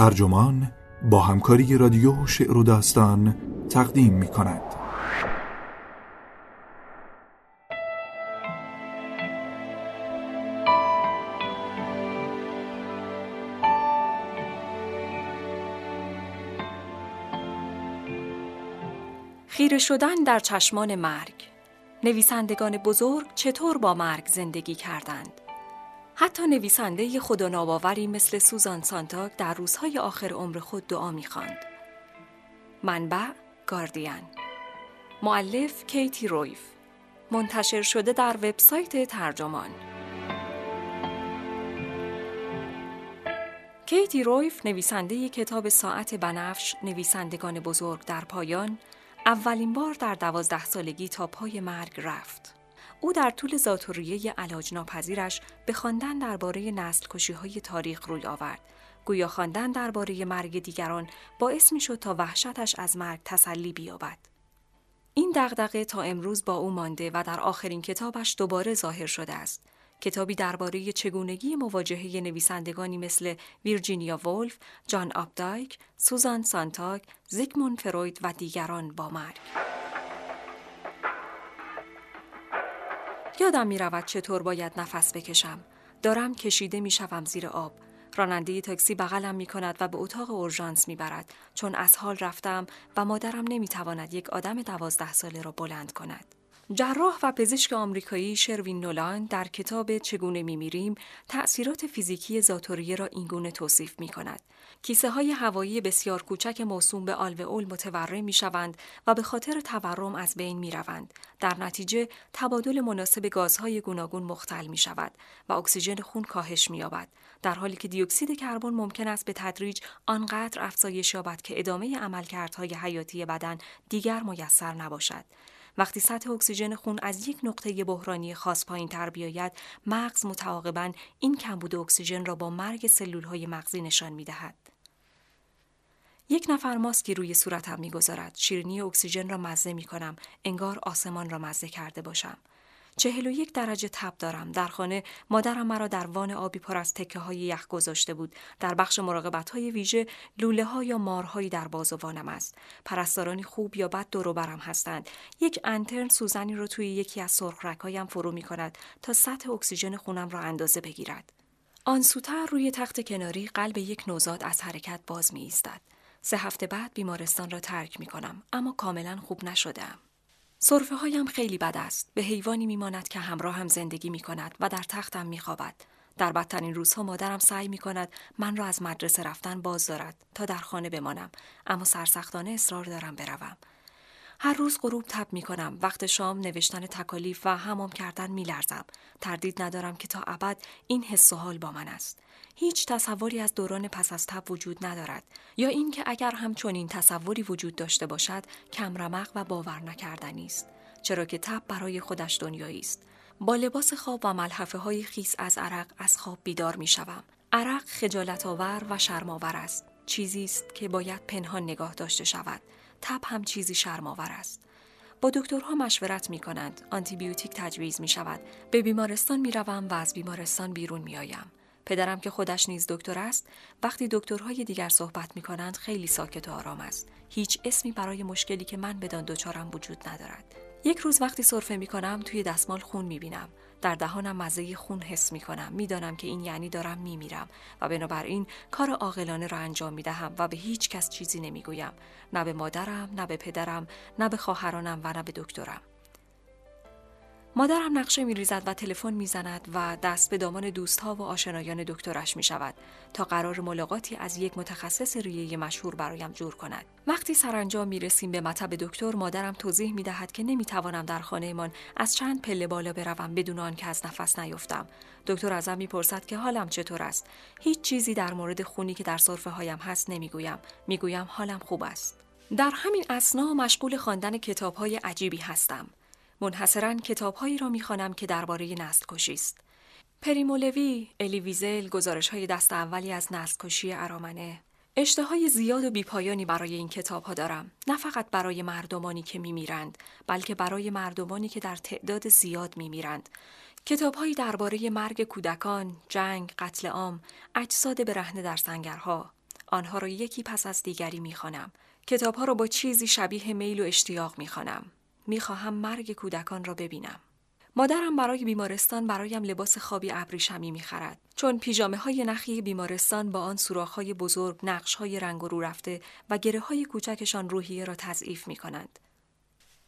ترجمان با همکاری رادیو شعر و داستان تقدیم می کند. خیره شدن در چشمان مرگ نویسندگان بزرگ چطور با مرگ زندگی کردند؟ حتی نویسنده خدا ناباوری مثل سوزان سانتاک در روزهای آخر عمر خود دعا می‌خواند. منبع گاردین معلف کیتی رویف منتشر شده در وبسایت ترجمان کیتی رویف نویسنده کتاب ساعت بنفش نویسندگان بزرگ در پایان اولین بار در دوازده سالگی تا پای مرگ رفت. او در طول ذاتوریه علاج ناپذیرش به خواندن درباره نسل کشی های تاریخ روی آورد. گویا خواندن درباره مرگ دیگران باعث می شد تا وحشتش از مرگ تسلی بیابد. این دغدغه تا امروز با او مانده و در آخرین کتابش دوباره ظاهر شده است. کتابی درباره چگونگی مواجهه نویسندگانی مثل ویرجینیا وولف، جان آبدایک، سوزان سانتاک، زیگموند فروید و دیگران با مرگ. یادم می رود چطور باید نفس بکشم. دارم کشیده می شوم زیر آب. راننده تاکسی بغلم می کند و به اتاق اورژانس می برد چون از حال رفتم و مادرم نمی تواند یک آدم دوازده ساله را بلند کند. جراح و پزشک آمریکایی شروین نولان در کتاب چگونه میمیریم تأثیرات فیزیکی زاتوریه را اینگونه توصیف می کند. کیسه های هوایی بسیار کوچک موسوم به آلوئول متورم می شوند و به خاطر تورم از بین می روند. در نتیجه تبادل مناسب گازهای گوناگون مختل می شود و اکسیژن خون کاهش می یابد. در حالی که دیوکسید کربن ممکن است به تدریج آنقدر افزایش یابد که ادامه عملکردهای حیاتی بدن دیگر میسر نباشد. وقتی سطح اکسیژن خون از یک نقطه بحرانی خاص پایین تر بیاید مغز متعاقبا این کمبود اکسیژن را با مرگ سلول های مغزی نشان می دهد. یک نفر ماسکی روی صورتم می‌گذارد. شیرینی اکسیژن را مزه می کنم انگار آسمان را مزه کرده باشم. چهل و یک درجه تب دارم. در خانه مادرم مرا در وان آبی پر از تکه های یخ گذاشته بود. در بخش مراقبت های ویژه لوله ها یا مارهایی در باز و وانم است. پرستارانی خوب یا بد دور برم هستند. یک انترن سوزنی رو توی یکی از سرخ رکایم فرو می کند تا سطح اکسیژن خونم را اندازه بگیرد. آن سوتر روی تخت کناری قلب یک نوزاد از حرکت باز می ایستد. سه هفته بعد بیمارستان را ترک می کنم اما کاملا خوب نشدم. صرفه هایم خیلی بد است. به حیوانی میماند که همراه هم زندگی می کند و در تختم می خوابد. در بدترین روزها مادرم سعی می کند من را از مدرسه رفتن باز دارد تا در خانه بمانم اما سرسختانه اصرار دارم بروم. هر روز غروب تب می کنم. وقت شام نوشتن تکالیف و همام کردن می لرزم. تردید ندارم که تا ابد این حس و حال با من است. هیچ تصوری از دوران پس از تب وجود ندارد یا اینکه اگر هم این تصوری وجود داشته باشد کمرمق و باور نکردنی است چرا که تب برای خودش دنیایی است با لباس خواب و ملحفه های خیس از عرق از خواب بیدار می شوم. عرق خجالت آور و شرماور است. چیزی است که باید پنهان نگاه داشته شود. تب هم چیزی شرماور است. با دکترها مشورت می کنند. آنتی بیوتیک تجویز می شود. به بیمارستان می روم و از بیمارستان بیرون می آیم. پدرم که خودش نیز دکتر است وقتی دکترهای دیگر صحبت می کنند خیلی ساکت و آرام است هیچ اسمی برای مشکلی که من بدان دچارم وجود ندارد یک روز وقتی سرفه می کنم توی دستمال خون می بینم در دهانم مزه خون حس می کنم می دانم که این یعنی دارم می میرم و بنابراین کار عاقلانه را انجام می دهم و به هیچ کس چیزی نمی گویم نه به مادرم نه به پدرم نه به خواهرانم و نه به دکترم. مادرم نقشه می ریزد و تلفن می زند و دست به دامان دوستها و آشنایان دکترش می شود تا قرار ملاقاتی از یک متخصص ریه مشهور برایم جور کند. وقتی سرانجام می رسیم به مطب دکتر مادرم توضیح می دهد که نمی توانم در خانهمان از چند پله بالا بروم بدون آنکه از نفس نیفتم. دکتر ازم می‌پرسد که حالم چطور است. هیچ چیزی در مورد خونی که در سرفه هایم هست نمی‌گویم. می‌گویم حالم خوب است. در همین اسنا مشغول خواندن کتاب های عجیبی هستم. منحصرا کتابهایی را می‌خوانم که درباره نسل کشی است. پریمولوی، الی ویزل، گزارش های دست اولی از نسل کشی ارامنه. اشتهای زیاد و بیپایانی برای این کتاب ها دارم. نه فقط برای مردمانی که میمیرند، بلکه برای مردمانی که در تعداد زیاد میمیرند. کتابهایی درباره مرگ کودکان، جنگ، قتل عام، اجساد برهنه در سنگرها، آنها را یکی پس از دیگری می خوانم. کتاب ها را با چیزی شبیه میل و اشتیاق می خوانم. می خواهم مرگ کودکان را ببینم. مادرم برای بیمارستان برایم لباس خوابی ابریشمی می‌خرد چون پیژامه های نخی بیمارستان با آن سوراخ های بزرگ نقش های رنگ رو رفته و گره های کوچکشان روحیه را تضعیف می کنند.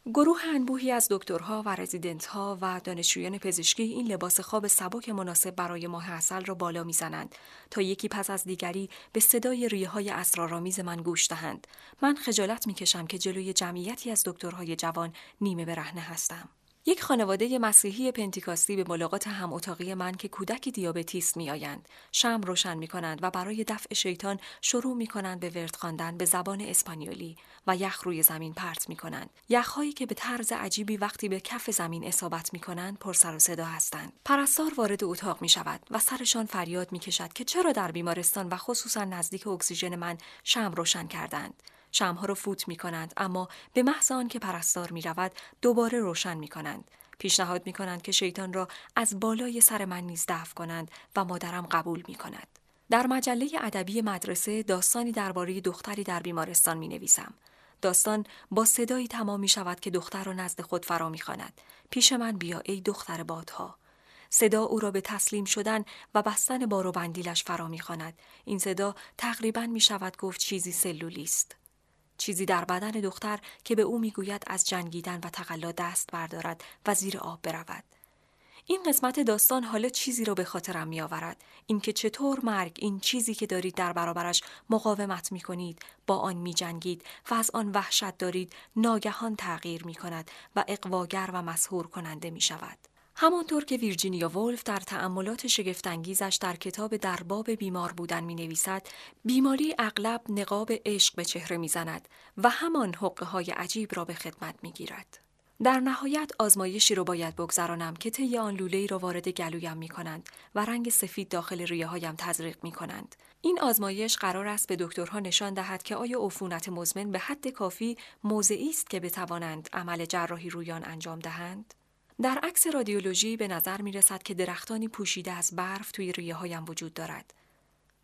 گروه انبوهی از دکترها و رزیدنتها و دانشجویان پزشکی این لباس خواب سبک مناسب برای ماه اصل را بالا می‌زنند تا یکی پس از دیگری به صدای ریه های اسرارآمیز من گوش دهند. من خجالت می‌کشم که جلوی جمعیتی از دکترهای جوان نیمه برهنه هستم. یک خانواده مسیحی پنتیکاستی به ملاقات هم اتاقی من که کودکی دیابتیست می آیند. شم روشن می کنند و برای دفع شیطان شروع می کنند به ورد خواندن به زبان اسپانیولی و یخ روی زمین پرت می کنند. یخهایی که به طرز عجیبی وقتی به کف زمین اصابت می کنند پر سر و صدا هستند. پرستار وارد اتاق می شود و سرشان فریاد می کشد که چرا در بیمارستان و خصوصا نزدیک اکسیژن من شم روشن کردند. شمها را فوت می کنند اما به محض آن که پرستار می رود دوباره روشن می کنند. پیشنهاد می کنند که شیطان را از بالای سر من نیز دفع کنند و مادرم قبول می کند. در مجله ادبی مدرسه داستانی درباره دختری در بیمارستان می نویسم. داستان با صدایی تمام می شود که دختر را نزد خود فرا می خواند. پیش من بیا ای دختر بادها. صدا او را به تسلیم شدن و بستن بار و بندیلش فرا می این صدا تقریبا می شود گفت چیزی سلولی است. چیزی در بدن دختر که به او می‌گوید از جنگیدن و تقلا دست بردارد و زیر آب برود. این قسمت داستان حالا چیزی را به خاطرم می آورد. اینکه چطور مرگ این چیزی که دارید در برابرش مقاومت می کنید با آن می جنگید و از آن وحشت دارید ناگهان تغییر می کند و اقواگر و مسهور کننده می شود. همانطور که ویرجینیا ولف در تأملات شگفتانگیزش در کتاب درباب بیمار بودن می نویسد، بیماری اغلب نقاب عشق به چهره می زند و همان حقه های عجیب را به خدمت می گیرد. در نهایت آزمایشی رو باید بگذرانم که طی آن لوله را وارد گلویم می کنند و رنگ سفید داخل ریه هایم تزریق می کنند. این آزمایش قرار است به دکترها نشان دهد که آیا عفونت مزمن به حد کافی موضعی است که بتوانند عمل جراحی رویان انجام دهند؟ در عکس رادیولوژی به نظر می رسد که درختانی پوشیده از برف توی ریه هایم وجود دارد.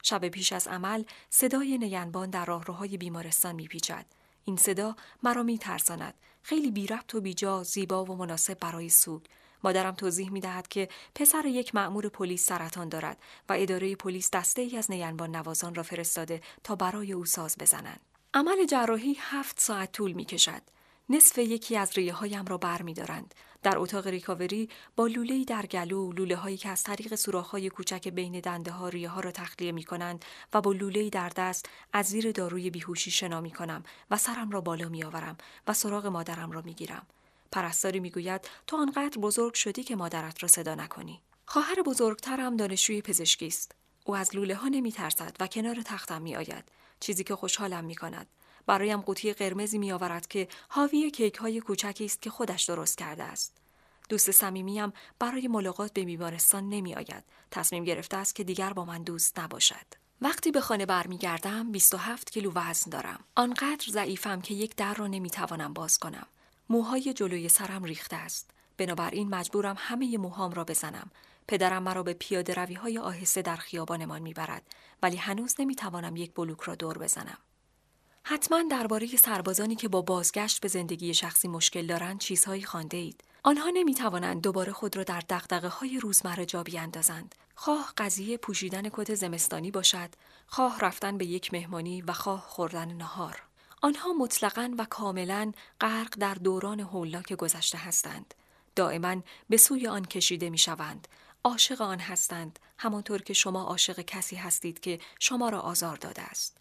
شب پیش از عمل صدای نینبان در راهروهای بیمارستان میپیچد. این صدا مرا می ترساند. خیلی بی ربط و بیجا زیبا و مناسب برای سوگ. مادرم توضیح می دهد که پسر یک مأمور پلیس سرطان دارد و اداره پلیس دسته ای از نینبان نوازان را فرستاده تا برای او ساز بزنند. عمل جراحی هفت ساعت طول می کشد. نصف یکی از ریه هایم را بر می دارند. در اتاق ریکاوری با لوله در گلو لوله هایی که از طریق سوراخ های کوچک بین دنده ها ریه ها را تخلیه می کنند و با لوله در دست از زیر داروی بیهوشی شنا می کنم و سرم را بالا می آورم و سراغ مادرم را می گیرم. پرستاری می گوید تو آنقدر بزرگ شدی که مادرت را صدا نکنی. خواهر بزرگترم دانشجوی پزشکی است. او از لوله ها نمی ترسد و کنار تختم می آید. چیزی که خوشحالم می کند. برایم قوطی قرمزی می آورد که حاوی کیک های کوچکی است که خودش درست کرده است. دوست صمیمیم برای ملاقات به بیمارستان نمی آید. تصمیم گرفته است که دیگر با من دوست نباشد. وقتی به خانه برمیگردم 27 کیلو وزن دارم. آنقدر ضعیفم که یک در را نمی‌توانم باز کنم. موهای جلوی سرم ریخته است. بنابراین مجبورم همه موهام را بزنم. پدرم مرا به پیاده روی های آهسته در خیابانمان می‌برد ولی هنوز نمی‌توانم یک بلوک را دور بزنم. حتما درباره سربازانی که با بازگشت به زندگی شخصی مشکل دارند چیزهایی خوانده اید. آنها نمی توانند دوباره خود را در دقدقه های روزمره جا بیاندازند. خواه قضیه پوشیدن کت زمستانی باشد، خواه رفتن به یک مهمانی و خواه خوردن نهار. آنها مطلقا و کاملا غرق در دوران هولاک گذشته هستند. دائما به سوی آن کشیده می شوند. عاشق آن هستند همانطور که شما عاشق کسی هستید که شما را آزار داده است.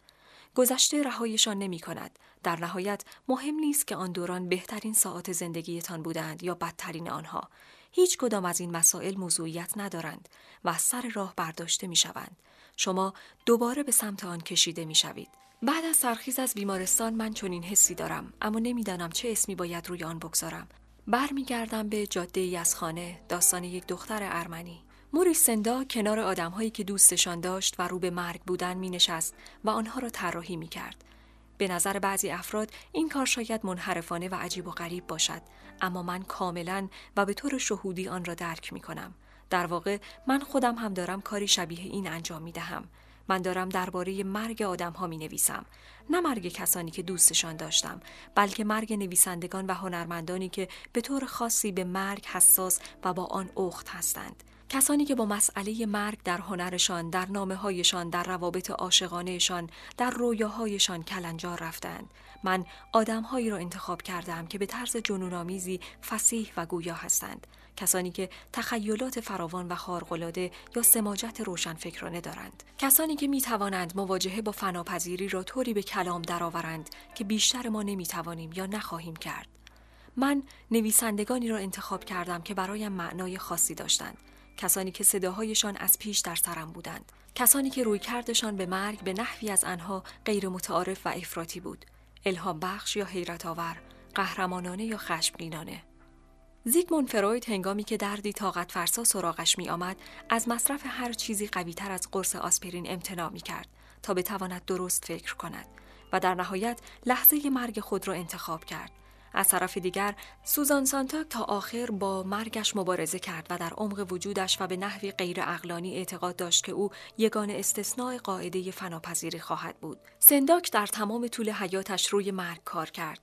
گذشته رهایشان نمی کند. در نهایت مهم نیست که آن دوران بهترین ساعت زندگیتان بودند یا بدترین آنها. هیچ کدام از این مسائل موضوعیت ندارند و از سر راه برداشته می شوند. شما دوباره به سمت آن کشیده می شوید. بعد از سرخیز از بیمارستان من چنین حسی دارم اما نمی‌دانم چه اسمی باید روی آن بگذارم. برمیگردم به جاده ای از خانه داستان یک دختر ارمنی موریس سندا کنار آدمهایی که دوستشان داشت و رو به مرگ بودن می نشست و آنها را طراحی می کرد. به نظر بعضی افراد این کار شاید منحرفانه و عجیب و غریب باشد اما من کاملا و به طور شهودی آن را درک می کنم. در واقع من خودم هم دارم کاری شبیه این انجام می دهم. من دارم درباره مرگ آدم ها می نویسم نه مرگ کسانی که دوستشان داشتم بلکه مرگ نویسندگان و هنرمندانی که به طور خاصی به مرگ حساس و با آن اخت هستند کسانی که با مسئله مرگ در هنرشان، در نامه هایشان، در روابط عاشقانهشان، در رویاهایشان کلنجار رفتند. من آدمهایی را انتخاب کردم که به طرز جنونآمیزی فسیح و گویا هستند. کسانی که تخیلات فراوان و خارق‌العاده یا سماجت روشنفکرانه دارند کسانی که می توانند مواجهه با فناپذیری را طوری به کلام درآورند که بیشتر ما نمی توانیم یا نخواهیم کرد من نویسندگانی را انتخاب کردم که برایم معنای خاصی داشتند کسانی که صداهایشان از پیش در سرم بودند. کسانی که روی کردشان به مرگ به نحوی از آنها غیر متعارف و افراطی بود. الهام بخش یا حیرت آور قهرمانانه یا خشمگینانه. زیگموند فروید هنگامی که دردی طاقت فرسا سراغش می آمد از مصرف هر چیزی قوی تر از قرص آسپرین امتناع می کرد تا بتواند درست فکر کند و در نهایت لحظه مرگ خود را انتخاب کرد. از طرف دیگر سوزان سانتاک تا آخر با مرگش مبارزه کرد و در عمق وجودش و به نحوی غیر اقلانی اعتقاد داشت که او یگان استثناء قاعده فناپذیری خواهد بود. سنداک در تمام طول حیاتش روی مرگ کار کرد.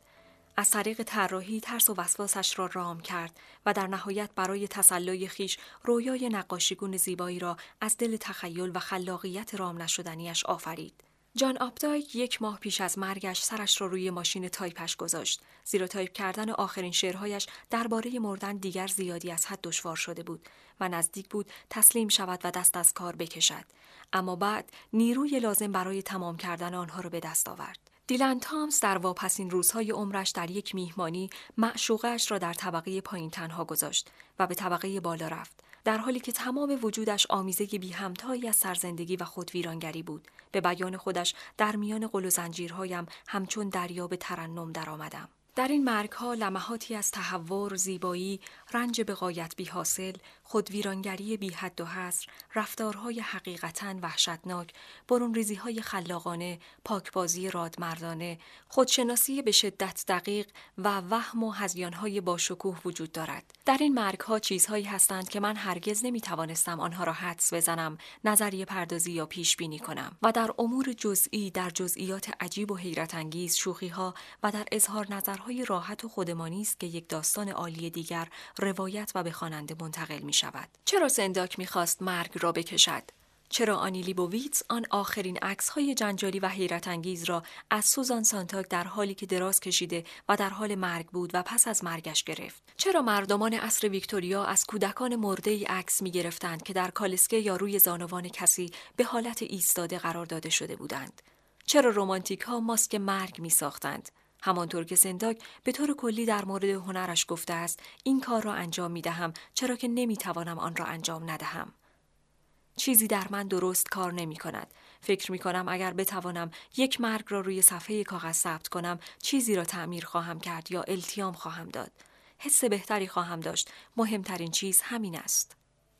از طریق طراحی ترس و وسواسش را رام کرد و در نهایت برای تسلای خیش رویای نقاشیگون زیبایی را از دل تخیل و خلاقیت رام نشدنیش آفرید. جان آپدایک یک ماه پیش از مرگش سرش را روی ماشین تایپش گذاشت. زیرا تایپ کردن آخرین شعرهایش درباره مردن دیگر زیادی از حد دشوار شده بود و نزدیک بود تسلیم شود و دست از کار بکشد. اما بعد نیروی لازم برای تمام کردن آنها را به دست آورد. دیلن تامز در واپسین روزهای عمرش در یک میهمانی معشوقش را در طبقه پایین تنها گذاشت و به طبقه بالا رفت. در حالی که تمام وجودش آمیزه بی همتایی از سرزندگی و خودویرانگری بود. به بیان خودش در میان قل و زنجیرهایم همچون دریا به ترنم درآمدم. در این مرگ ها لمحاتی از تحور، زیبایی، رنج به غایت بی حاصل، خودویرانگری بی حد و حصر، رفتارهای حقیقتا وحشتناک، برونریزی های خلاقانه، پاکبازی رادمردانه، خودشناسی به شدت دقیق و وهم و هزیانهای باشکوه وجود دارد. در این مرگ ها چیزهایی هستند که من هرگز نمی توانستم آنها را حدس بزنم، نظریه پردازی یا پیش بینی کنم و در امور جزئی در جزئیات عجیب و حیرت انگیز شوخی ها و در اظهار نظرهای راحت و خودمانی است که یک داستان عالی دیگر روایت و به خواننده منتقل می شود. چرا سنداک می‌خواست مرگ را بکشد؟ چرا آنی لیبوویتس آن آخرین عکس های جنجالی و حیرت انگیز را از سوزان سانتاک در حالی که دراز کشیده و در حال مرگ بود و پس از مرگش گرفت چرا مردمان عصر ویکتوریا از کودکان مرده ای عکس می گرفتند که در کالسکه یا روی زانوان کسی به حالت ایستاده قرار داده شده بودند چرا رومانتیک ها ماسک مرگ می ساختند همانطور که سنداک به طور کلی در مورد هنرش گفته است این کار را انجام می دهم چرا که نمی توانم آن را انجام ندهم. چیزی در من درست کار نمی کند. فکر می کنم اگر بتوانم یک مرگ را روی صفحه کاغذ ثبت کنم چیزی را تعمیر خواهم کرد یا التیام خواهم داد. حس بهتری خواهم داشت. مهمترین چیز همین است.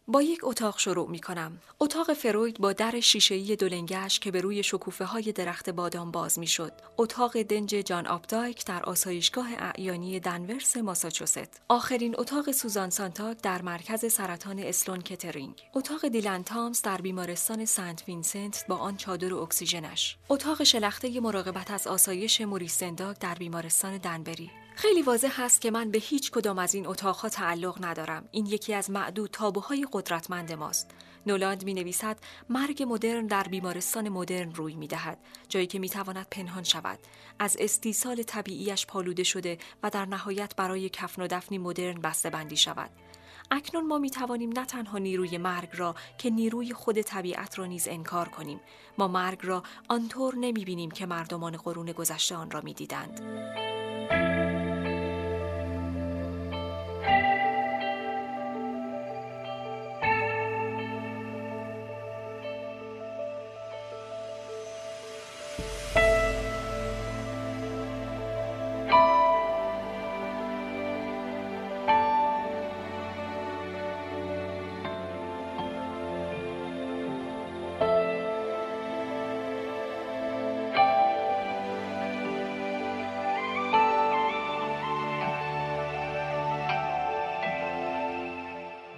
با یک اتاق شروع می کنم. اتاق فروید با در شیشه‌ای دولنگش که به روی شکوفه های درخت بادام باز می شد. اتاق دنج جان آپدایک در آسایشگاه اعیانی دنورس ماساچوست. آخرین اتاق سوزان سانتاک در مرکز سرطان اسلون کترینگ. اتاق دیلن تامس در بیمارستان سنت وینسنت با آن چادر اکسیژنش. اتاق شلخته مراقبت از آسایش موریس سنداک در بیمارستان دنبری. خیلی واضح هست که من به هیچ کدام از این اتاقها تعلق ندارم. این یکی از معدود تابوهای قدرتمند ماست. نولاند می نویسد مرگ مدرن در بیمارستان مدرن روی می دهد. جایی که می تواند پنهان شود. از استیصال طبیعیش پالوده شده و در نهایت برای کفن و دفنی مدرن بسته بندی شود. اکنون ما می توانیم نه تنها نیروی مرگ را که نیروی خود طبیعت را نیز انکار کنیم. ما مرگ را آنطور نمی بینیم که مردمان قرون گذشته آن را می دیدند.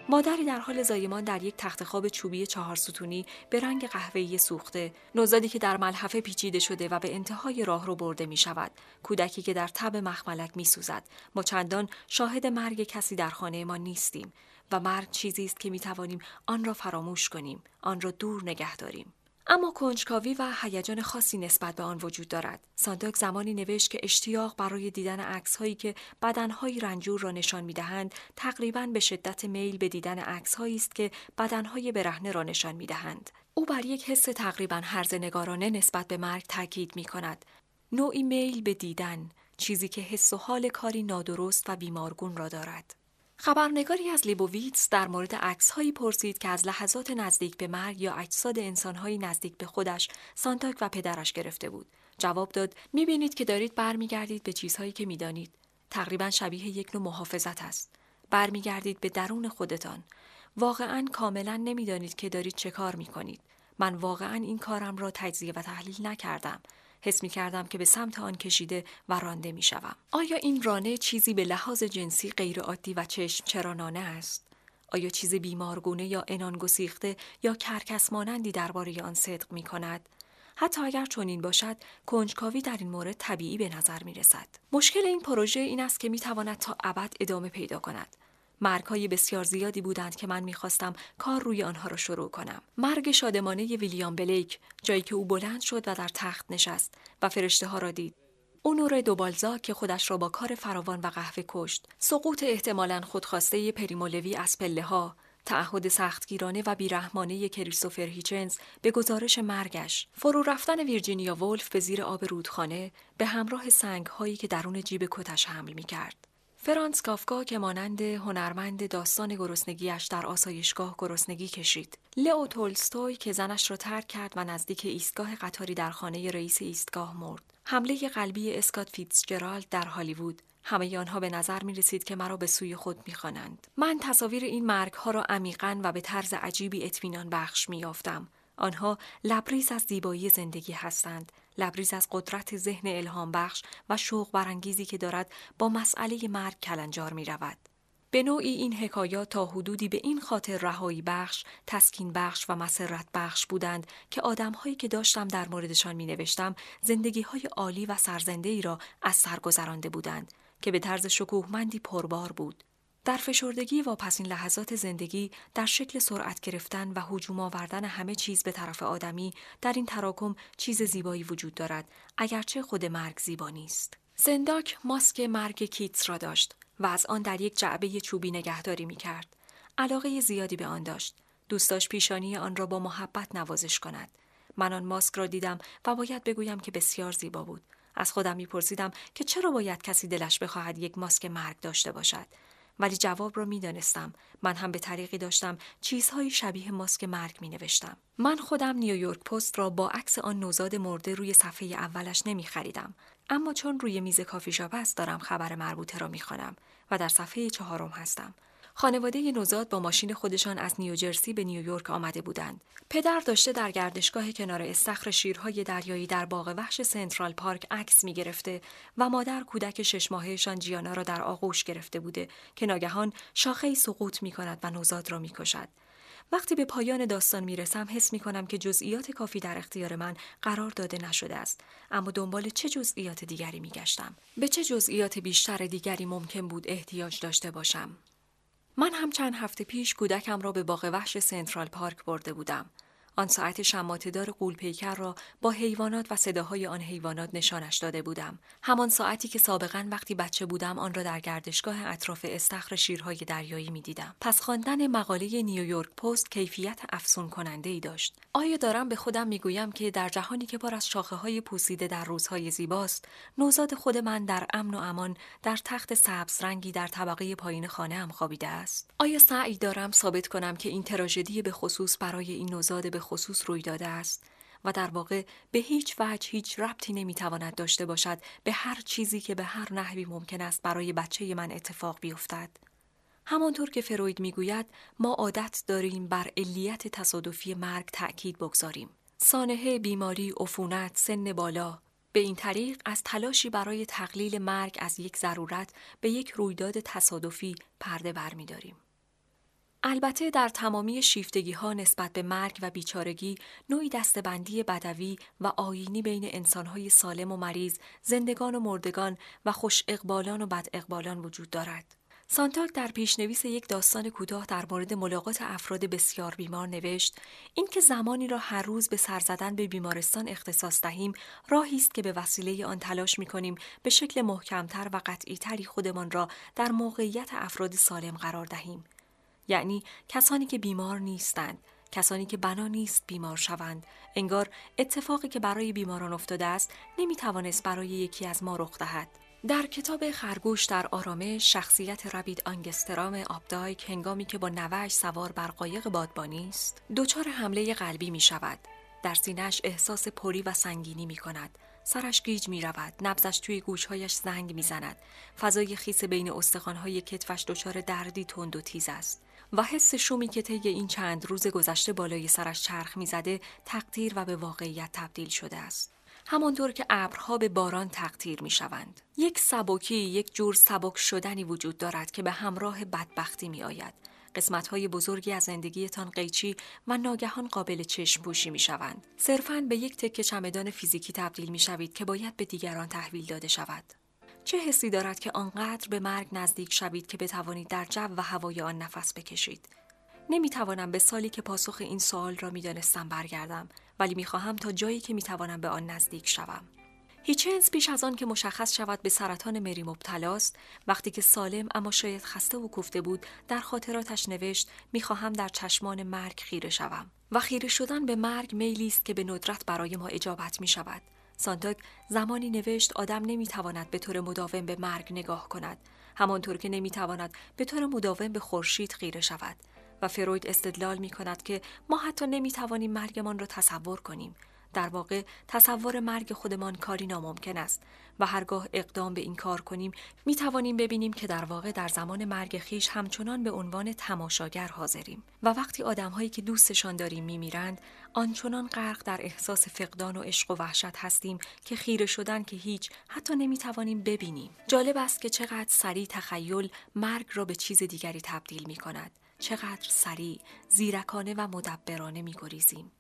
مادری در حال زایمان در یک تخت خواب چوبی چهار ستونی به رنگ قهوه‌ای سوخته. نوزادی که در ملحفه پیچیده شده و به انتهای راه رو برده می شود کودکی که در تب مخملک می سوزد ما چندان شاهد مرگ کسی در خانه ما نیستیم و مرگ چیزی است که می توانیم آن را فراموش کنیم آن را دور نگه داریم. اما کنجکاوی و هیجان خاصی نسبت به آن وجود دارد. سانداک زمانی نوشت که اشتیاق برای دیدن عکس هایی که بدنهای رنجور را نشان می دهند تقریبا به شدت میل به دیدن عکس هایی است که بدنهای برهنه را نشان می دهند. او بر یک حس تقریبا هرز نگارانه نسبت به مرگ تاکید می کند. نوعی میل به دیدن، چیزی که حس و حال کاری نادرست و بیمارگون را دارد. خبرنگاری از لیبوویتس در مورد عکسهایی پرسید که از لحظات نزدیک به مرگ یا اجساد انسانهایی نزدیک به خودش سانتاک و پدرش گرفته بود. جواب داد می‌بینید که دارید برمیگردید به چیزهایی که می‌دانید. تقریبا شبیه یک نوع محافظت است. برمیگردید به درون خودتان. واقعا کاملا نمی‌دانید که دارید چه کار می‌کنید. من واقعا این کارم را تجزیه و تحلیل نکردم. حس می کردم که به سمت آن کشیده و رانده می شوم. آیا این رانه چیزی به لحاظ جنسی غیرعادی و چشم چرانانه است؟ آیا چیز بیمارگونه یا انان گسیخته یا کرکس مانندی درباره آن صدق می کند؟ حتی اگر چنین باشد کنجکاوی در این مورد طبیعی به نظر می رسد. مشکل این پروژه این است که می تواند تا ابد ادامه پیدا کند. مرگ های بسیار زیادی بودند که من می‌خواستم کار روی آنها را شروع کنم. مرگ شادمانه ویلیام بلیک جایی که او بلند شد و در تخت نشست و فرشته ها را دید. او نور دوبالزا که خودش را با کار فراوان و قهوه کشت. سقوط احتمالا خودخواسته پریمولوی از پله ها. تعهد سختگیرانه و بیرحمانه کریستوفر هیچنز به گزارش مرگش فرو رفتن ویرجینیا ولف به زیر آب رودخانه به همراه سنگ هایی که درون جیب کتش حمل می کرد. فرانس کافکا که مانند هنرمند داستان گرسنگیش در آسایشگاه گرسنگی کشید. لئو تولستوی که زنش را ترک کرد و نزدیک ایستگاه قطاری در خانه رئیس ایستگاه مرد. حمله قلبی اسکات فیتزجرالد در هالیوود همه آنها به نظر می رسید که مرا به سوی خود می خوانند. من تصاویر این مرگ ها را عمیقا و به طرز عجیبی اطمینان بخش می یافتم. آنها لبریز از زیبایی زندگی هستند لبریز از قدرت ذهن الهام بخش و شوق برانگیزی که دارد با مسئله مرگ کلنجار می رود. به نوعی این حکایات تا حدودی به این خاطر رهایی بخش، تسکین بخش و مسرت بخش بودند که آدمهایی که داشتم در موردشان می نوشتم زندگی های عالی و سرزنده ای را از سر گذرانده بودند که به طرز شکوهمندی پربار بود. در فشردگی واپسین لحظات زندگی در شکل سرعت گرفتن و هجوم آوردن همه چیز به طرف آدمی در این تراکم چیز زیبایی وجود دارد اگرچه خود مرگ زیبا نیست زنداک ماسک مرگ کیتس را داشت و از آن در یک جعبه چوبی نگهداری می کرد. علاقه زیادی به آن داشت. دوست داشت پیشانی آن را با محبت نوازش کند. من آن ماسک را دیدم و باید بگویم که بسیار زیبا بود. از خودم میپرسیدم که چرا باید کسی دلش بخواهد یک ماسک مرگ داشته باشد ولی جواب را می‌دانستم من هم به طریقی داشتم چیزهای شبیه ماسک مرگ می نوشتم. من خودم نیویورک پست را با عکس آن نوزاد مرده روی صفحه اولش نمی خریدم. اما چون روی میز کافی شاپ است دارم خبر مربوطه را می و در صفحه چهارم هستم. خانواده نوزاد با ماشین خودشان از نیوجرسی به نیویورک آمده بودند. پدر داشته در گردشگاه کنار استخر شیرهای دریایی در باغ وحش سنترال پارک عکس می گرفته و مادر کودک شش ماههشان جیانا را در آغوش گرفته بوده که ناگهان شاخه سقوط می کند و نوزاد را می کشد. وقتی به پایان داستان می رسم حس می کنم که جزئیات کافی در اختیار من قرار داده نشده است اما دنبال چه جزئیات دیگری می گشتم به چه جزئیات بیشتر دیگری ممکن بود احتیاج داشته باشم من هم چند هفته پیش کودکم را به باغ وحش سنترال پارک برده بودم. آن ساعت شماتدار قولپیکر را با حیوانات و صداهای آن حیوانات نشانش داده بودم. همان ساعتی که سابقا وقتی بچه بودم آن را در گردشگاه اطراف استخر شیرهای دریایی می‌دیدم. پس خواندن مقاله نیویورک پست کیفیت افسون کننده ای داشت. آیا دارم به خودم می‌گویم که در جهانی که پر از شاخه های پوسیده در روزهای زیباست نوزاد خود من در امن و امان در تخت سبز رنگی در طبقه پایین خانه هم خوابیده است؟ آیا سعی دارم ثابت کنم که این تراژدی به خصوص برای این نوزاد به خصوص روی داده است و در واقع به هیچ وجه هیچ ربطی نمی‌تواند داشته باشد به هر چیزی که به هر نحوی ممکن است برای بچه من اتفاق بیفتد. همانطور که فروید می‌گوید ما عادت داریم بر علیت تصادفی مرگ تأکید بگذاریم. سانحه بیماری، عفونت، سن بالا به این طریق از تلاشی برای تقلیل مرگ از یک ضرورت به یک رویداد تصادفی پرده برمیداریم. البته در تمامی شیفتگی ها نسبت به مرگ و بیچارگی نوعی دستبندی بدوی و آینی بین انسانهای سالم و مریض، زندگان و مردگان و خوش اقبالان و بد اقبالان وجود دارد. سانتاک در پیشنویس یک داستان کوتاه در مورد ملاقات افراد بسیار بیمار نوشت اینکه زمانی را هر روز به سر زدن به بیمارستان اختصاص دهیم راهی است که به وسیله آن تلاش می کنیم به شکل محکمتر و قطعیتری خودمان را در موقعیت افراد سالم قرار دهیم یعنی کسانی که بیمار نیستند کسانی که بنا نیست بیمار شوند. انگار اتفاقی که برای بیماران افتاده است نمی توانست برای یکی از ما رخ دهد. در کتاب خرگوش در آرامش شخصیت ربید آنگسترام آبدایک هنگامی که با نوش سوار بر قایق بادبانی است دچار حمله قلبی می شود در سینهش احساس پری و سنگینی می کند سرش گیج می رود نبزش توی گوشهایش زنگ می زند فضای خیس بین استخوانهای کتفش دچار دردی تند و تیز است. و حس شومی که طی این چند روز گذشته بالای سرش چرخ می‌زده تقدیر و به واقعیت تبدیل شده است همانطور که ابرها به باران تقدیر می شوند. یک سبکی، یک جور سبک شدنی وجود دارد که به همراه بدبختی می آید. قسمت های بزرگی از زندگیتان قیچی و ناگهان قابل چشم پوشی می شوند. صرفاً به یک تکه چمدان فیزیکی تبدیل می شوید که باید به دیگران تحویل داده شود. چه حسی دارد که آنقدر به مرگ نزدیک شوید که بتوانید در جو و هوای آن نفس بکشید؟ نمی توانم به سالی که پاسخ این سوال را می دانستم برگردم ولی می خواهم تا جایی که می توانم به آن نزدیک شوم. هیچنس پیش از آن که مشخص شود به سرطان مری مبتلاست وقتی که سالم اما شاید خسته و کوفته بود در خاطراتش نوشت می‌خواهم در چشمان مرگ خیره شوم و خیره شدن به مرگ میلی است که به ندرت برای ما اجابت می شود سانتاک زمانی نوشت آدم نمی‌تواند به طور مداوم به مرگ نگاه کند. همانطور که نمی‌تواند به طور مداوم به خورشید خیره شود. و فروید استدلال می کند که ما حتی نمی توانیم مرگمان را تصور کنیم. در واقع تصور مرگ خودمان کاری ناممکن است و هرگاه اقدام به این کار کنیم می توانیم ببینیم که در واقع در زمان مرگ خیش همچنان به عنوان تماشاگر حاضریم. و وقتی آدمهایی که دوستشان داریم می میرند آنچنان غرق در احساس فقدان و عشق و وحشت هستیم که خیره شدن که هیچ حتی نمی توانیم ببینیم. جالب است که چقدر سریع تخیل مرگ را به چیز دیگری تبدیل می کند چقدر سریع زیرکانه و مدبرانه می گریزیم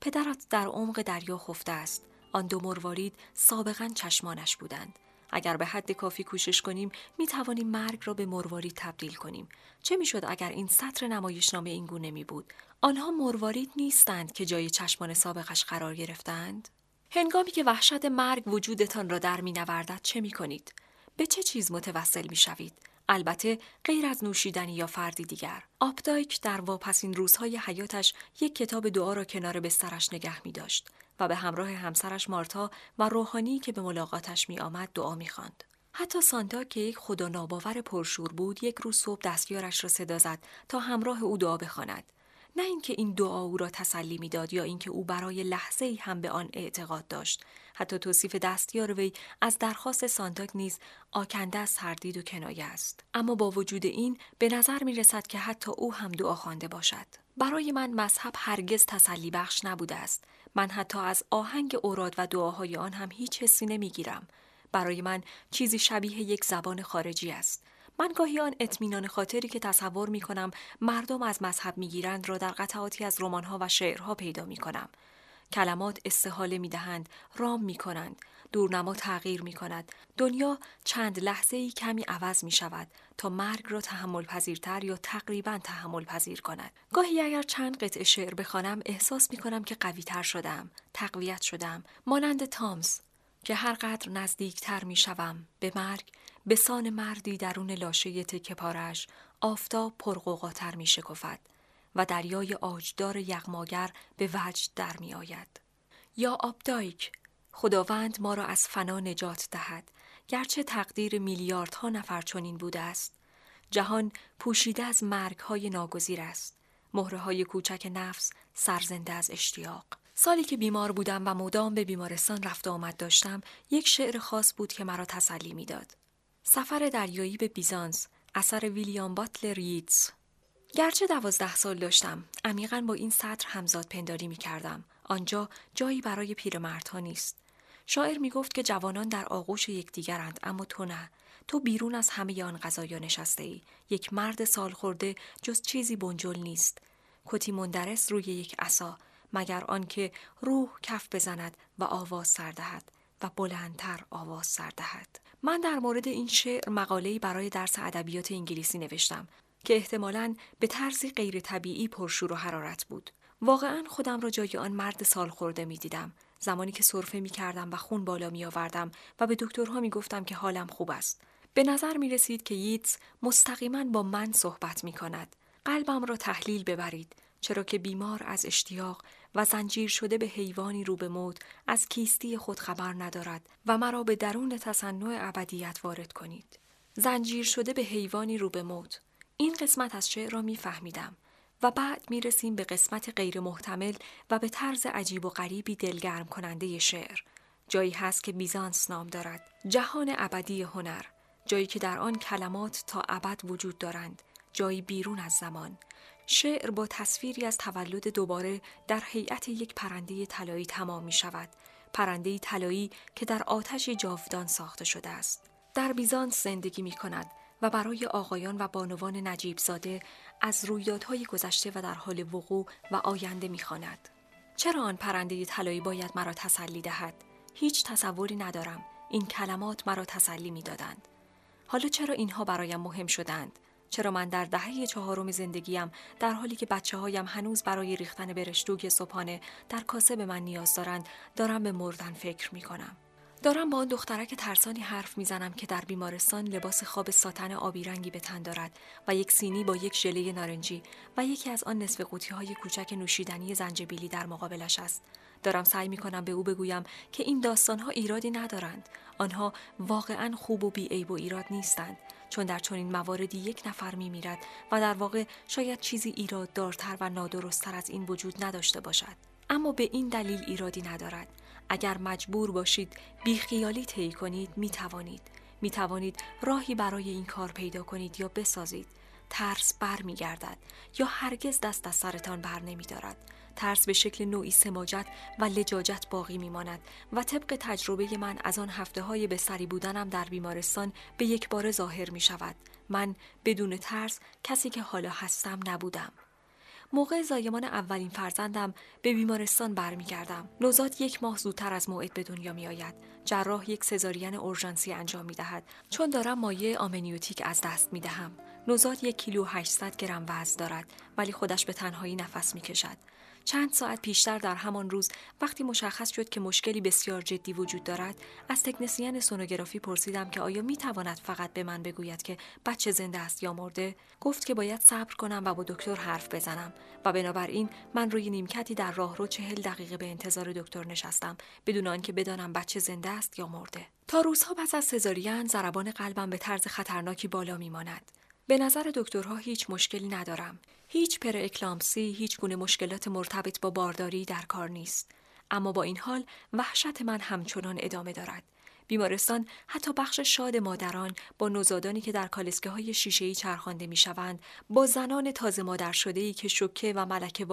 پدرت در عمق دریا خفته است. آن دو مروارید سابقا چشمانش بودند. اگر به حد کافی کوشش کنیم می توانیم مرگ را به مروارید تبدیل کنیم. چه می‌شد اگر این سطر نمایشنامه این گونه می بود آنها مروارید نیستند که جای چشمان سابقش قرار گرفتند. هنگامی که وحشت مرگ وجودتان را در می نوردد چه می کنید؟ به چه چیز متوسل می شوید؟ البته غیر از نوشیدنی یا فردی دیگر. آپدایک در واپسین روزهای حیاتش یک کتاب دعا را کنار بسترش نگه می داشت و به همراه همسرش مارتا و روحانی که به ملاقاتش می آمد دعا می خاند. حتی سانتا که یک خدا ناباور پرشور بود یک روز صبح دستیارش را صدا زد تا همراه او دعا بخواند نه اینکه این دعا او را تسلی می‌داد یا اینکه او برای لحظه ای هم به آن اعتقاد داشت. حتی توصیف دستیار وی از درخواست سانتاک نیز آکنده از سردید و کنایه است. اما با وجود این به نظر می رسد که حتی او هم دعا خوانده باشد. برای من مذهب هرگز تسلی بخش نبوده است. من حتی از آهنگ اوراد و دعاهای آن هم هیچ حسی نمی‌گیرم. برای من چیزی شبیه یک زبان خارجی است. من گاهی آن اطمینان خاطری که تصور می کنم مردم از مذهب می گیرند را در قطعاتی از رمان‌ها و شعرها پیدا می کنم. کلمات استحاله می دهند، رام می کنند، دورنما تغییر می کند. دنیا چند لحظه ای کمی عوض می شود تا مرگ را تحمل پذیرتر یا تقریبا تحمل پذیر کند. گاهی اگر چند قطع شعر بخوانم احساس می کنم که قوی تر شدم، تقویت شدم، مانند تامز که هر قدر نزدیکتر می شوم به مرگ به سان مردی درون لاشه تکه پارش آفتاب پرقوقاتر می شکفد و دریای آجدار یغماگر به وجد در می آید. یا آبدایک خداوند ما را از فنا نجات دهد. گرچه تقدیر میلیاردها نفر چنین بوده است. جهان پوشیده از مرگ های ناگزیر است. مهره های کوچک نفس سرزنده از اشتیاق. سالی که بیمار بودم و مدام به بیمارستان رفت آمد داشتم یک شعر خاص بود که مرا تسلی می‌داد. سفر دریایی به بیزانس اثر ویلیام باتلر ییتس گرچه دوازده سال داشتم عمیقا با این سطر همزاد پنداری می کردم. آنجا جایی برای پیرمردها نیست. شاعر می گفت که جوانان در آغوش یکدیگرند اما تو نه. تو بیرون از همه آن غذایا نشسته ای یک مرد سال خورده جز چیزی بنجل نیست کتی مندرس روی یک عصا مگر آنکه روح کف بزند و آواز سر دهد و بلندتر آواز سر دهد. من در مورد این شعر مقاله‌ای برای درس ادبیات انگلیسی نوشتم که احتمالاً به طرزی غیر طبیعی پرشور و حرارت بود. واقعا خودم را جای آن مرد سال خورده می دیدم زمانی که سرفه می کردم و خون بالا می آوردم و به دکترها می گفتم که حالم خوب است. به نظر می رسید که ییتس مستقیما با من صحبت می کند قلبم را تحلیل ببرید چرا که بیمار از اشتیاق و زنجیر شده به حیوانی رو به موت از کیستی خود خبر ندارد و مرا به درون تصنع ابدیت وارد کنید. زنجیر شده به حیوانی رو به موت. این قسمت از شعر را میفهمیدم و بعد می رسیم به قسمت غیر محتمل و به طرز عجیب و غریبی دلگرم کننده شعر. جایی هست که بیزانس نام دارد. جهان ابدی هنر. جایی که در آن کلمات تا ابد وجود دارند. جایی بیرون از زمان. شعر با تصویری از تولد دوباره در هیئت یک پرنده طلایی تمام می شود. پرنده طلایی که در آتش جاودان ساخته شده است. در بیزانس زندگی می کند و برای آقایان و بانوان نجیب زاده از رویدادهای گذشته و در حال وقوع و آینده می خاند. چرا آن پرنده طلایی باید مرا تسلی دهد؟ هیچ تصوری ندارم. این کلمات مرا تسلی می دادند. حالا چرا اینها برایم مهم شدند؟ چرا من در دهه چهارم زندگیم در حالی که بچه هایم هنوز برای ریختن برشتوک صبحانه در کاسه به من نیاز دارند دارم به مردن فکر می کنم. دارم با آن دخترک ترسانی حرف می‌زنم که در بیمارستان لباس خواب ساتن آبی رنگی به تن دارد و یک سینی با یک ژله نارنجی و یکی از آن نصف قوطی های کوچک نوشیدنی زنجبیلی در مقابلش است. دارم سعی می کنم به او بگویم که این داستان ها ایرادی ندارند. آنها واقعا خوب و بیعیب و ایراد نیستند. چون در چنین مواردی یک نفر می میرد و در واقع شاید چیزی ایراد دارتر و نادرستتر از این وجود نداشته باشد. اما به این دلیل ایرادی ندارد. اگر مجبور باشید بیخیالی طی کنید می توانید. می توانید راهی برای این کار پیدا کنید یا بسازید. ترس بر می یا هرگز دست از سرتان بر نمی دارد. ترس به شکل نوعی سماجت و لجاجت باقی می ماند و طبق تجربه من از آن هفته های به سری بودنم در بیمارستان به یک بار ظاهر می شود. من بدون ترس کسی که حالا هستم نبودم. موقع زایمان اولین فرزندم به بیمارستان برمیگردم. نوزاد یک ماه زودتر از موعد به دنیا می آید. جراح یک سزارین اورژانسی انجام می دهد چون دارم مایه آمنیوتیک از دست می دهم. نوزاد یک کیلو 800 گرم وزن دارد ولی خودش به تنهایی نفس می کشد. چند ساعت پیشتر در همان روز وقتی مشخص شد که مشکلی بسیار جدی وجود دارد از تکنسین سونوگرافی پرسیدم که آیا می تواند فقط به من بگوید که بچه زنده است یا مرده؟ گفت که باید صبر کنم و با دکتر حرف بزنم و بنابراین من روی نیمکتی در راهرو چهل دقیقه به انتظار دکتر نشستم بدون آنکه بدانم بچه زنده است یا مرده. تا روزها پس از سزارین ضربان قلبم به طرز خطرناکی بالا میماند. به نظر دکترها هیچ مشکلی ندارم. هیچ پر اکلامسی، هیچ گونه مشکلات مرتبط با بارداری در کار نیست. اما با این حال وحشت من همچنان ادامه دارد. بیمارستان حتی بخش شاد مادران با نوزادانی که در کالسکه های شیشه ای چرخانده می شوند با زنان تازه مادر شده ای که شکه و ملکه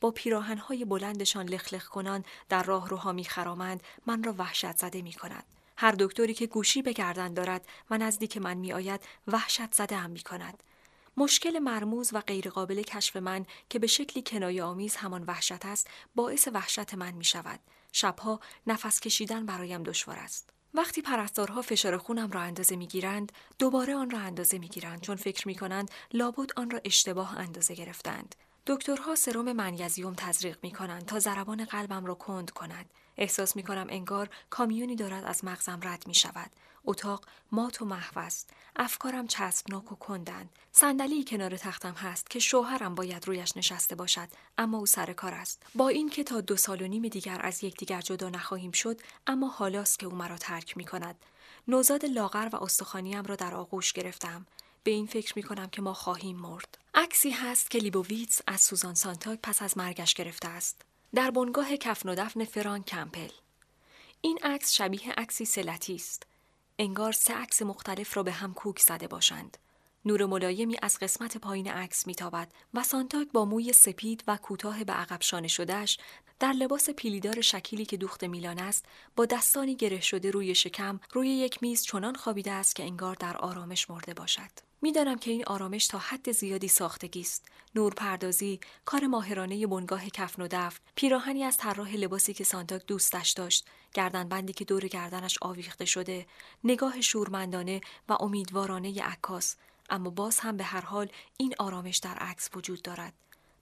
با پیراهن های بلندشان لخلخ کنان در راه روها می خرامند من را وحشت زده می کند. هر دکتری که گوشی به گردن دارد و نزدیک من می آید وحشت زده هم می کند. مشکل مرموز و غیرقابل کشف من که به شکلی کنایه آمیز همان وحشت است باعث وحشت من می شود. شبها نفس کشیدن برایم دشوار است. وقتی پرستارها فشار خونم را اندازه می گیرند، دوباره آن را اندازه می گیرند چون فکر می کنند لابد آن را اشتباه اندازه گرفتند. دکترها سرم منیزیوم تزریق می کنند تا ضربان قلبم را کند کند. احساس می کنم انگار کامیونی دارد از مغزم رد می شود. اتاق مات و محو است. افکارم چسبناک و کندند. صندلی کنار تختم هست که شوهرم باید رویش نشسته باشد اما او سر کار است. با اینکه تا دو سال و نیم دیگر از یکدیگر جدا نخواهیم شد اما حالاست که او مرا ترک می کند. نوزاد لاغر و استخوانیم را در آغوش گرفتم. به این فکر می کنم که ما خواهیم مرد. عکسی هست که لیبوویتس از سوزان سانتاگ پس از مرگش گرفته است. در بنگاه کفن و دفن فران کمپل. این عکس شبیه عکسی سلتی است. انگار سه عکس مختلف را به هم کوک زده باشند. نور ملایمی از قسمت پایین عکس میتابد و سانتاک با موی سپید و کوتاه به عقب شانه شدهش در لباس پیلیدار شکیلی که دوخت میلان است با دستانی گره شده روی شکم روی یک میز چنان خوابیده است که انگار در آرامش مرده باشد می‌دانم که این آرامش تا حد زیادی ساختگی است. نورپردازی کار ماهرانه بنگاه کفن و دفن پیراهنی از طراح لباسی که سانتاک دوستش داشت گردنبندی که دور گردنش آویخته شده نگاه شورمندانه و امیدوارانه عکاس. اما باز هم به هر حال این آرامش در عکس وجود دارد.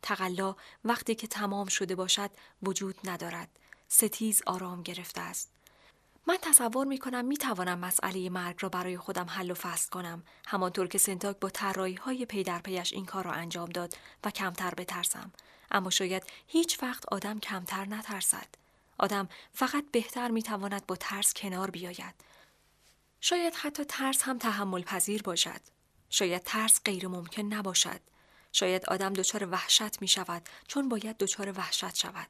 تقلا وقتی که تمام شده باشد وجود ندارد. ستیز آرام گرفته است. من تصور می کنم می توانم مسئله مرگ را برای خودم حل و فصل کنم. همانطور که سنتاک با طراحی های پی در پیش این کار را انجام داد و کمتر بترسم. اما شاید هیچ وقت آدم کمتر نترسد. آدم فقط بهتر می تواند با ترس کنار بیاید. شاید حتی ترس هم تحمل پذیر باشد. شاید ترس غیر ممکن نباشد. شاید آدم دچار وحشت می شود چون باید دچار وحشت شود.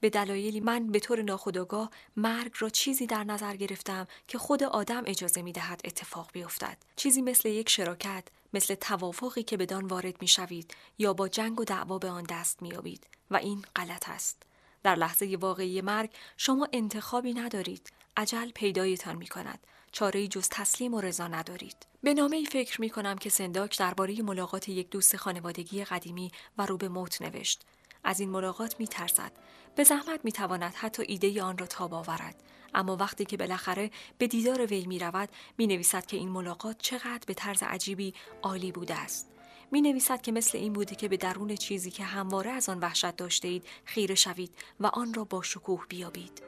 به دلایلی من به طور ناخودآگاه مرگ را چیزی در نظر گرفتم که خود آدم اجازه می دهد اتفاق بیفتد. چیزی مثل یک شراکت مثل توافقی که بدان وارد می شوید یا با جنگ و دعوا به آن دست می یابید و این غلط است. در لحظه واقعی مرگ شما انتخابی ندارید. عجل پیدایتان می کند چاره جز تسلیم و رضا ندارید. به نامه ای فکر می کنم که سنداک درباره ملاقات یک دوست خانوادگی قدیمی و رو به موت نوشت. از این ملاقات می ترسد. به زحمت می تواند حتی ایده آن را تاب آورد. اما وقتی که بالاخره به دیدار وی می رود می نویسد که این ملاقات چقدر به طرز عجیبی عالی بوده است. می نویسد که مثل این بوده که به درون چیزی که همواره از آن وحشت داشته اید خیره شوید و آن را با شکوه بیابید.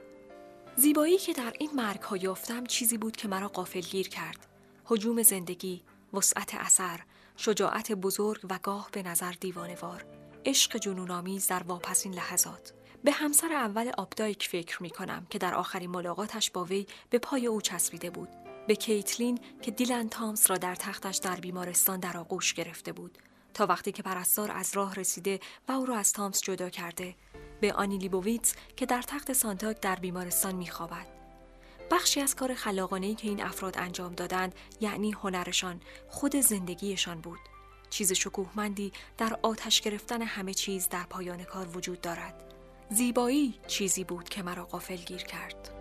زیبایی که در این مرگ ها یافتم چیزی بود که مرا گیر کرد. حجوم زندگی، وسعت اثر، شجاعت بزرگ و گاه به نظر دیوانوار. عشق جنونآمیز در واپسین لحظات به همسر اول آبدایک فکر می کنم که در آخرین ملاقاتش با وی به پای او چسبیده بود. به کیتلین که دیلن تامس را در تختش در بیمارستان در آغوش گرفته بود. تا وقتی که پرستار از راه رسیده و او را از تامس جدا کرده. به آنی لیبوویتس که در تخت سانتاک در بیمارستان میخوابد. بخشی از کار خلاقانه‌ای که این افراد انجام دادند یعنی هنرشان خود زندگیشان بود. چیز شکوهمندی در آتش گرفتن همه چیز در پایان کار وجود دارد. زیبایی چیزی بود که مرا غافل گیر کرد.